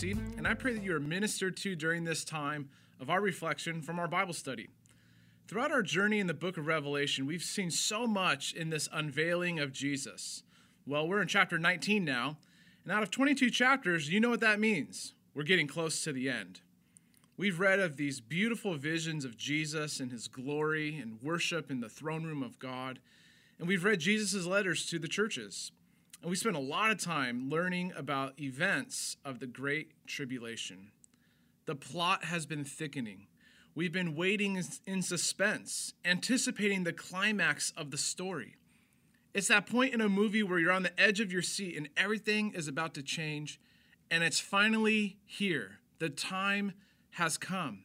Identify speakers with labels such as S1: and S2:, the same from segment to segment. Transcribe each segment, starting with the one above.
S1: Casey, and I pray that you are ministered to during this time of our reflection from our Bible study. Throughout our journey in the book of Revelation, we've seen so much in this unveiling of Jesus. Well, we're in chapter 19 now, and out of 22 chapters, you know what that means. We're getting close to the end. We've read of these beautiful visions of Jesus and his glory and worship in the throne room of God, and we've read Jesus' letters to the churches. And we spent a lot of time learning about events of the Great Tribulation. The plot has been thickening. We've been waiting in suspense, anticipating the climax of the story. It's that point in a movie where you're on the edge of your seat and everything is about to change, and it's finally here. The time has come.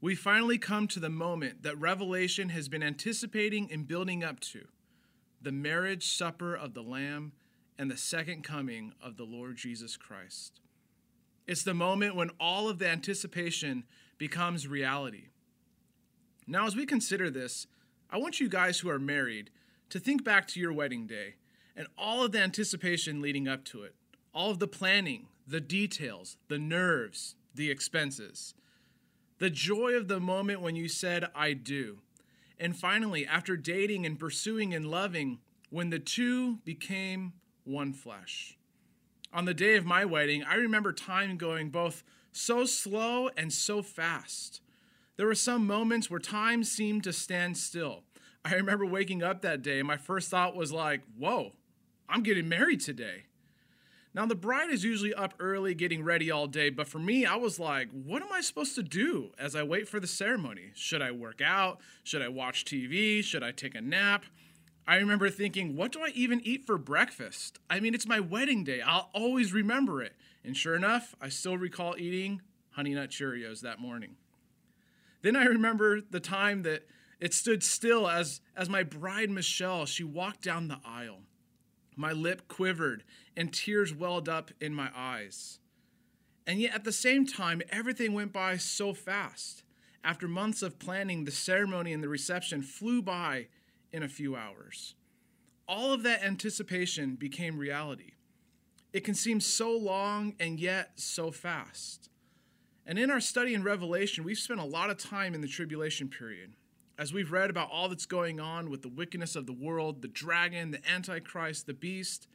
S1: We finally come to the moment that Revelation has been anticipating and building up to the marriage supper of the Lamb and the second coming of the Lord Jesus Christ. It's the moment when all of the anticipation becomes reality. Now, as we consider this, I want you guys who are married to think back to your wedding day and all of the anticipation leading up to it, all of the planning, the details, the nerves, the expenses, the joy of the moment when you said, I do. And finally, after dating and pursuing and loving, when the two became one flesh. On the day of my wedding, I remember time going both so slow and so fast. There were some moments where time seemed to stand still. I remember waking up that day, and my first thought was like, whoa, I'm getting married today. Now, the bride is usually up early getting ready all day, but for me, I was like, what am I supposed to do as I wait for the ceremony? Should I work out? Should I watch TV? Should I take a nap? I remember thinking, what do I even eat for breakfast? I mean, it's my wedding day. I'll always remember it. And sure enough, I still recall eating Honey Nut Cheerios that morning. Then I remember the time that it stood still as, as my bride Michelle, she walked down the aisle. My lip quivered and tears welled up in my eyes. And yet at the same time, everything went by so fast. After months of planning, the ceremony and the reception flew by in a few hours. All of that anticipation became reality. It can seem so long and yet so fast. And in our study in Revelation, we've spent a lot of time in the tribulation period. As we've read about all that's going on with the wickedness of the world, the dragon, the antichrist, the beast,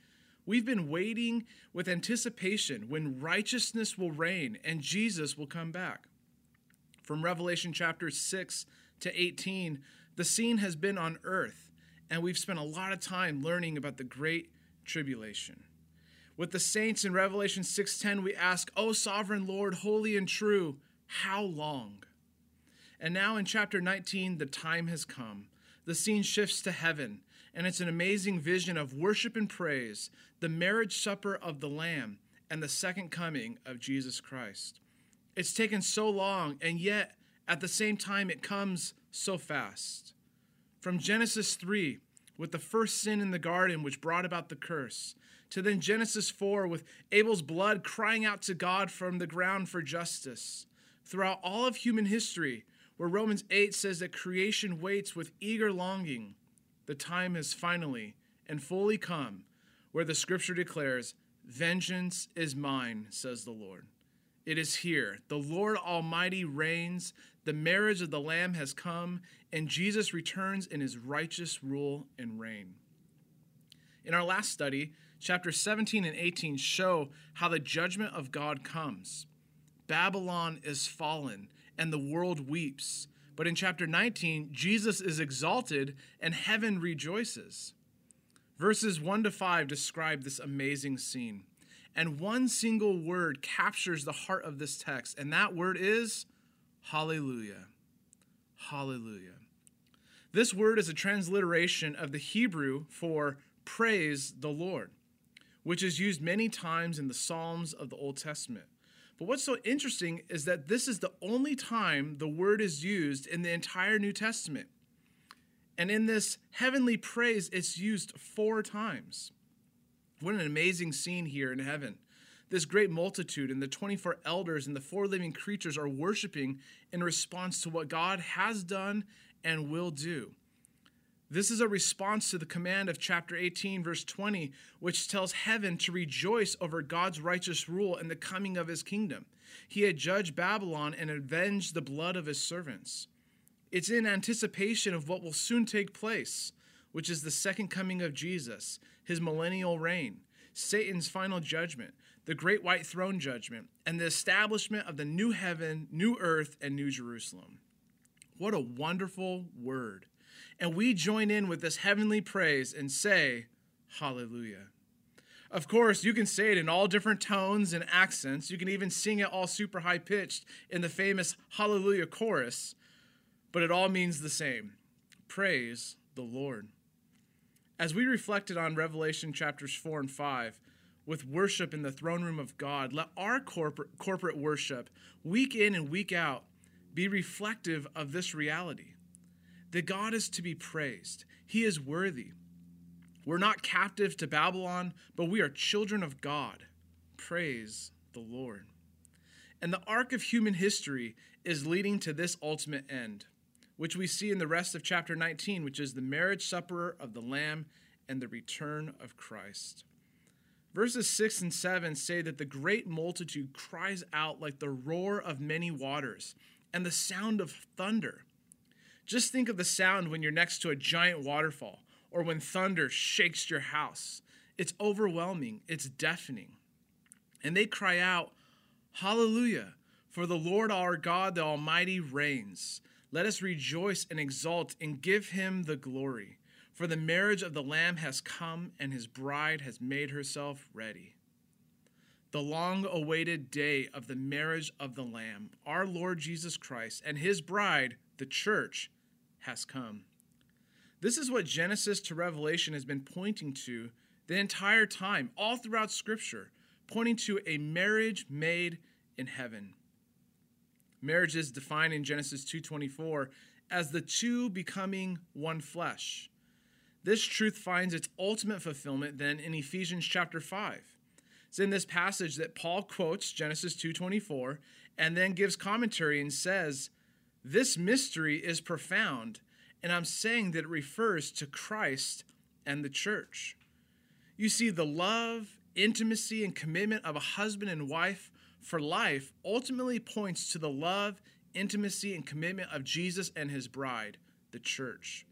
S1: we've been waiting with anticipation when righteousness will reign and Jesus will come back. From Revelation chapter 6 to 18, the scene has been on earth, and we've spent a lot of time learning about the great tribulation. With the saints in Revelation 6:10, we ask, "O sovereign Lord, holy and true, how long?" And now in chapter 19, the time has come. The scene shifts to heaven, and it's an amazing vision of worship and praise, the marriage supper of the Lamb, and the second coming of Jesus Christ. It's taken so long, and yet at the same time, it comes so fast. From Genesis 3, with the first sin in the garden, which brought about the curse, to then Genesis 4, with Abel's blood crying out to God from the ground for justice. Throughout all of human history, where Romans 8 says that creation waits with eager longing, the time has finally and fully come where the scripture declares, Vengeance is mine, says the Lord. It is here. The Lord Almighty reigns. The marriage of the Lamb has come, and Jesus returns in his righteous rule and reign. In our last study, chapters 17 and 18 show how the judgment of God comes. Babylon is fallen, and the world weeps. But in chapter 19, Jesus is exalted, and heaven rejoices. Verses 1 to 5 describe this amazing scene. And one single word captures the heart of this text, and that word is hallelujah. Hallelujah. This word is a transliteration of the Hebrew for praise the Lord, which is used many times in the Psalms of the Old Testament. But what's so interesting is that this is the only time the word is used in the entire New Testament. And in this heavenly praise, it's used four times. What an amazing scene here in heaven. This great multitude and the 24 elders and the four living creatures are worshiping in response to what God has done and will do. This is a response to the command of chapter 18, verse 20, which tells heaven to rejoice over God's righteous rule and the coming of his kingdom. He had judged Babylon and avenged the blood of his servants. It's in anticipation of what will soon take place, which is the second coming of Jesus, his millennial reign, Satan's final judgment, the great white throne judgment, and the establishment of the new heaven, new earth, and new Jerusalem. What a wonderful word. And we join in with this heavenly praise and say, Hallelujah. Of course, you can say it in all different tones and accents. You can even sing it all super high pitched in the famous Hallelujah chorus, but it all means the same praise the Lord. As we reflected on Revelation chapters 4 and 5, with worship in the throne room of God, let our corporate, corporate worship, week in and week out, be reflective of this reality that God is to be praised. He is worthy. We're not captive to Babylon, but we are children of God. Praise the Lord. And the arc of human history is leading to this ultimate end, which we see in the rest of chapter 19, which is the marriage supper of the Lamb and the return of Christ. Verses 6 and 7 say that the great multitude cries out like the roar of many waters and the sound of thunder. Just think of the sound when you're next to a giant waterfall or when thunder shakes your house. It's overwhelming, it's deafening. And they cry out, Hallelujah, for the Lord our God, the Almighty, reigns. Let us rejoice and exult and give him the glory. For the marriage of the Lamb has come, and his bride has made herself ready. The long awaited day of the marriage of the Lamb, our Lord Jesus Christ, and his bride, the church, has come. This is what Genesis to Revelation has been pointing to the entire time, all throughout Scripture, pointing to a marriage made in heaven. Marriage is defined in Genesis 2:24 as the two becoming one flesh. This truth finds its ultimate fulfillment then in Ephesians chapter 5. It's in this passage that Paul quotes Genesis 2:24 and then gives commentary and says, "This mystery is profound, and I'm saying that it refers to Christ and the church." You see the love, intimacy and commitment of a husband and wife for life ultimately points to the love, intimacy and commitment of Jesus and his bride, the church.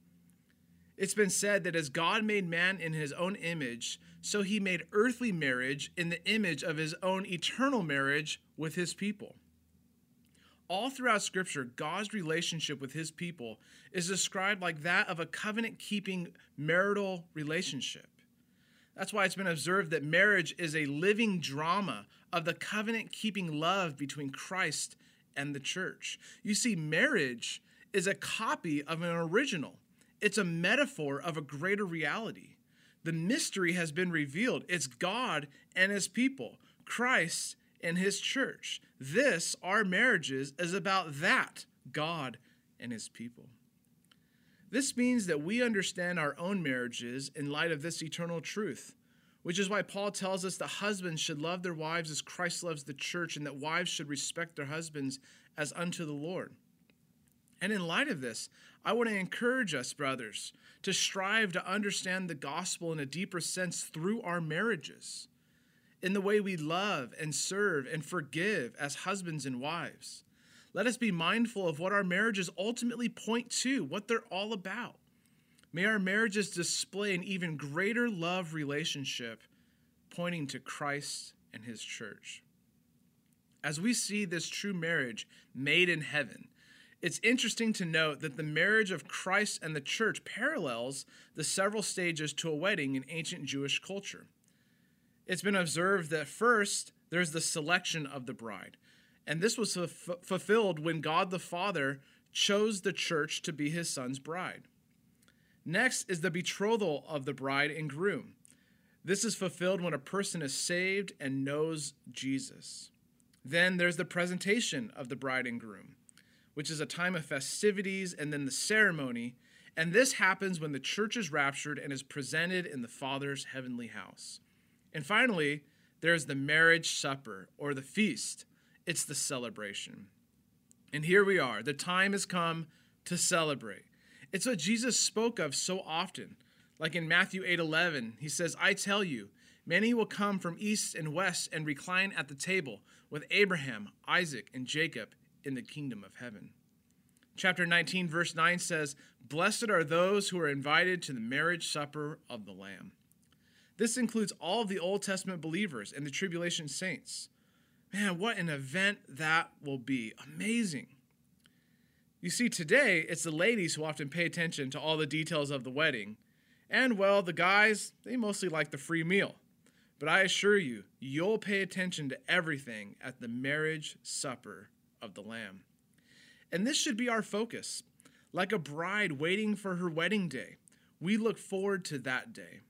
S1: It's been said that as God made man in his own image, so he made earthly marriage in the image of his own eternal marriage with his people. All throughout Scripture, God's relationship with his people is described like that of a covenant keeping marital relationship. That's why it's been observed that marriage is a living drama of the covenant keeping love between Christ and the church. You see, marriage is a copy of an original it's a metaphor of a greater reality. The mystery has been revealed. It's God and his people, Christ and his church. This, our marriages, is about that God and his people. This means that we understand our own marriages in light of this eternal truth, which is why Paul tells us that husbands should love their wives as Christ loves the church, and that wives should respect their husbands as unto the Lord. And in light of this, I want to encourage us, brothers, to strive to understand the gospel in a deeper sense through our marriages, in the way we love and serve and forgive as husbands and wives. Let us be mindful of what our marriages ultimately point to, what they're all about. May our marriages display an even greater love relationship pointing to Christ and his church. As we see this true marriage made in heaven, it's interesting to note that the marriage of Christ and the church parallels the several stages to a wedding in ancient Jewish culture. It's been observed that first, there's the selection of the bride. And this was f- fulfilled when God the Father chose the church to be his son's bride. Next is the betrothal of the bride and groom. This is fulfilled when a person is saved and knows Jesus. Then there's the presentation of the bride and groom which is a time of festivities, and then the ceremony. And this happens when the church is raptured and is presented in the Father's heavenly house. And finally, there's the marriage supper or the feast. It's the celebration. And here we are. The time has come to celebrate. It's what Jesus spoke of so often. Like in Matthew 8 11, he says, I tell you, many will come from east and west and recline at the table with Abraham, Isaac, and Jacob in the kingdom of heaven. Chapter 19, verse 9 says, Blessed are those who are invited to the marriage supper of the Lamb. This includes all of the Old Testament believers and the tribulation saints. Man, what an event that will be! Amazing. You see, today it's the ladies who often pay attention to all the details of the wedding. And, well, the guys, they mostly like the free meal. But I assure you, you'll pay attention to everything at the marriage supper of the Lamb. And this should be our focus. Like a bride waiting for her wedding day, we look forward to that day.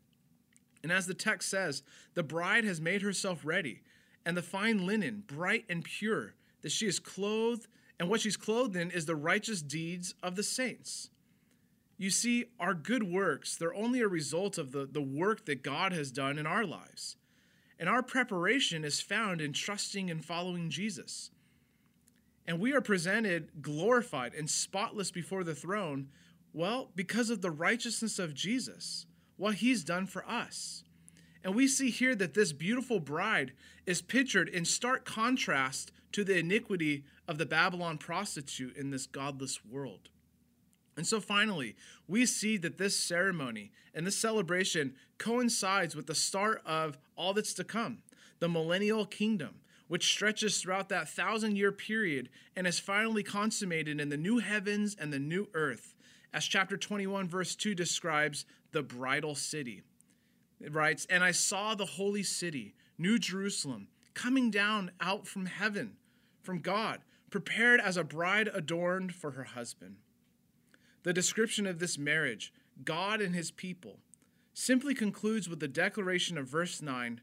S1: And as the text says, the bride has made herself ready, and the fine linen, bright and pure, that she is clothed, and what she's clothed in is the righteous deeds of the saints. You see, our good works, they're only a result of the, the work that God has done in our lives. And our preparation is found in trusting and following Jesus. And we are presented glorified and spotless before the throne, well, because of the righteousness of Jesus, what he's done for us. And we see here that this beautiful bride is pictured in stark contrast to the iniquity of the Babylon prostitute in this godless world. And so finally, we see that this ceremony and this celebration coincides with the start of all that's to come the millennial kingdom, which stretches throughout that thousand year period and is finally consummated in the new heavens and the new earth, as chapter 21, verse 2 describes the bridal city. It writes, And I saw the holy city, New Jerusalem, coming down out from heaven, from God, prepared as a bride adorned for her husband. The description of this marriage, God and his people, simply concludes with the declaration of verse 9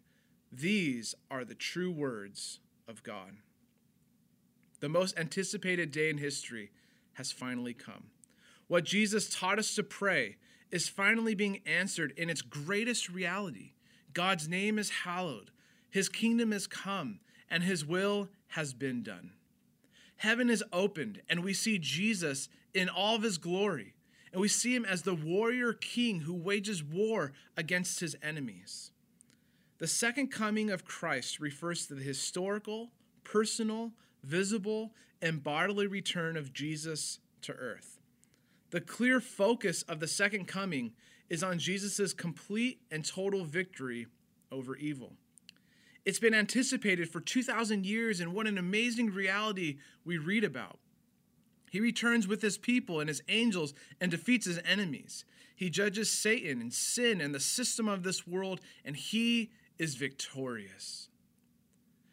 S1: These are the true words of God. The most anticipated day in history has finally come. What Jesus taught us to pray is finally being answered in its greatest reality. God's name is hallowed, his kingdom is come, and his will has been done. Heaven is opened, and we see Jesus in all of his glory. And we see him as the warrior king who wages war against his enemies. The second coming of Christ refers to the historical, personal, visible, and bodily return of Jesus to earth. The clear focus of the second coming is on Jesus' complete and total victory over evil. It's been anticipated for 2,000 years, and what an amazing reality we read about. He returns with his people and his angels and defeats his enemies. He judges Satan and sin and the system of this world, and he is victorious.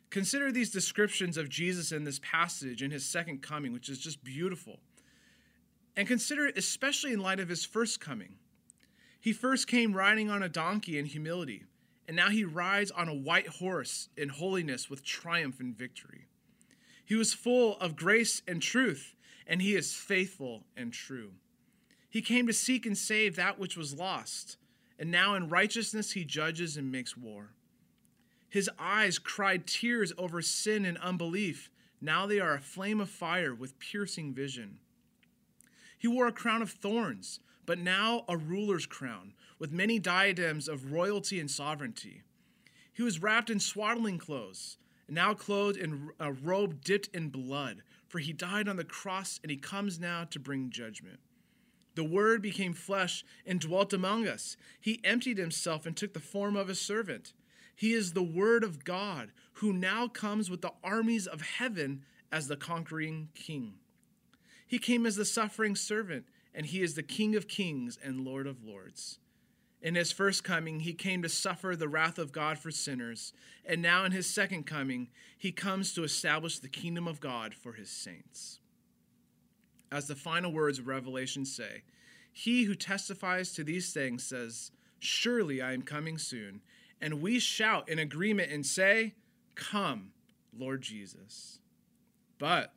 S1: Consider these descriptions of Jesus in this passage in his second coming, which is just beautiful. And consider it especially in light of his first coming. He first came riding on a donkey in humility, and now he rides on a white horse in holiness with triumph and victory. He was full of grace and truth and he is faithful and true. He came to seek and save that which was lost, and now in righteousness he judges and makes war. His eyes cried tears over sin and unbelief. Now they are a flame of fire with piercing vision. He wore a crown of thorns, but now a ruler's crown with many diadems of royalty and sovereignty. He was wrapped in swaddling clothes, now clothed in a robe dipped in blood, for he died on the cross and he comes now to bring judgment. The Word became flesh and dwelt among us. He emptied himself and took the form of a servant. He is the Word of God, who now comes with the armies of heaven as the conquering king. He came as the suffering servant, and he is the King of kings and Lord of lords. In his first coming, he came to suffer the wrath of God for sinners. And now, in his second coming, he comes to establish the kingdom of God for his saints. As the final words of Revelation say, he who testifies to these things says, Surely I am coming soon. And we shout in agreement and say, Come, Lord Jesus. But,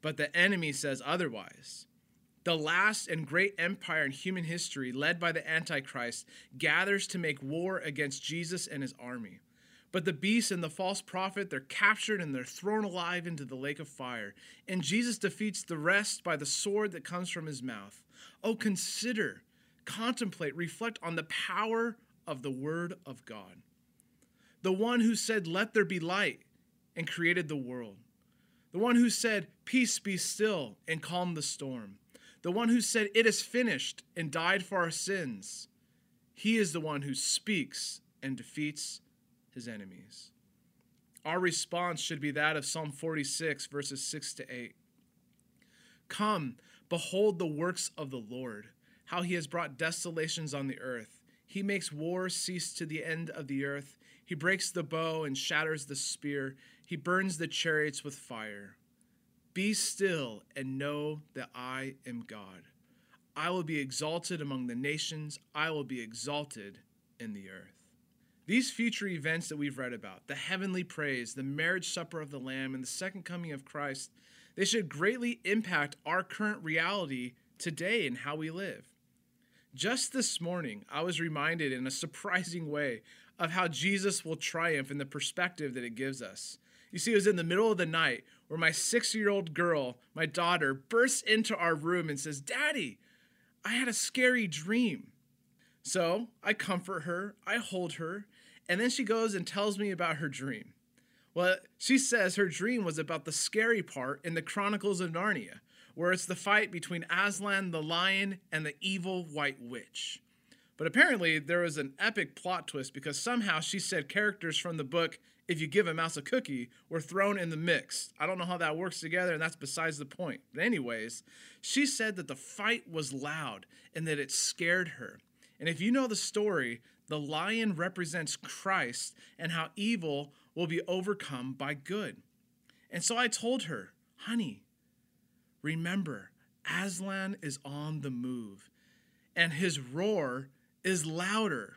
S1: but the enemy says otherwise. The last and great empire in human history, led by the Antichrist, gathers to make war against Jesus and his army. But the beast and the false prophet, they're captured and they're thrown alive into the lake of fire. And Jesus defeats the rest by the sword that comes from his mouth. Oh, consider, contemplate, reflect on the power of the Word of God. The one who said, Let there be light, and created the world. The one who said, Peace be still, and calmed the storm. The one who said, It is finished, and died for our sins. He is the one who speaks and defeats his enemies. Our response should be that of Psalm 46, verses 6 to 8. Come, behold the works of the Lord, how he has brought desolations on the earth. He makes war cease to the end of the earth. He breaks the bow and shatters the spear. He burns the chariots with fire. Be still and know that I am God. I will be exalted among the nations, I will be exalted in the earth. These future events that we've read about, the heavenly praise, the marriage supper of the Lamb, and the second coming of Christ, they should greatly impact our current reality today and how we live. Just this morning, I was reminded in a surprising way of how Jesus will triumph in the perspective that it gives us. You see, it was in the middle of the night where my six year old girl, my daughter, bursts into our room and says, Daddy, I had a scary dream. So I comfort her, I hold her, and then she goes and tells me about her dream. Well, she says her dream was about the scary part in the Chronicles of Narnia, where it's the fight between Aslan the lion and the evil white witch. But apparently, there was an epic plot twist because somehow she said characters from the book If You Give a Mouse a Cookie were thrown in the mix. I don't know how that works together, and that's besides the point. But, anyways, she said that the fight was loud and that it scared her. And if you know the story, the lion represents Christ and how evil will be overcome by good. And so I told her, honey, remember, Aslan is on the move, and his roar is louder.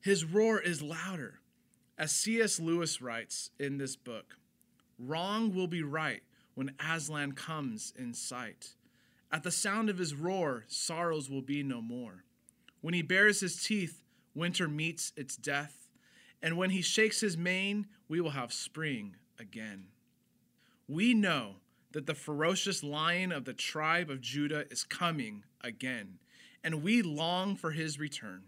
S1: His roar is louder. As C.S. Lewis writes in this book, wrong will be right when Aslan comes in sight. At the sound of his roar, sorrows will be no more. When he bares his teeth, winter meets its death. And when he shakes his mane, we will have spring again. We know that the ferocious lion of the tribe of Judah is coming again, and we long for his return.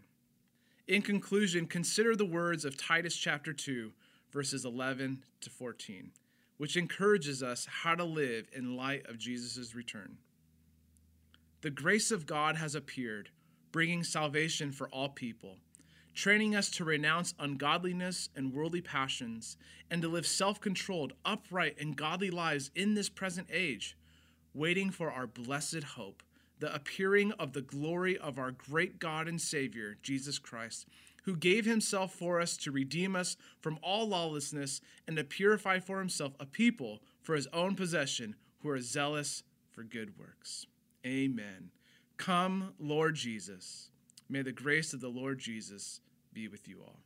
S1: In conclusion, consider the words of Titus chapter 2, verses 11 to 14, which encourages us how to live in light of Jesus' return. The grace of God has appeared, bringing salvation for all people training us to renounce ungodliness and worldly passions, and to live self controlled, upright, and godly lives in this present age, waiting for our blessed hope, the appearing of the glory of our great God and Savior, Jesus Christ, who gave himself for us to redeem us from all lawlessness and to purify for himself a people for his own possession who are zealous for good works. Amen. Come, Lord Jesus. May the grace of the Lord Jesus be with you all.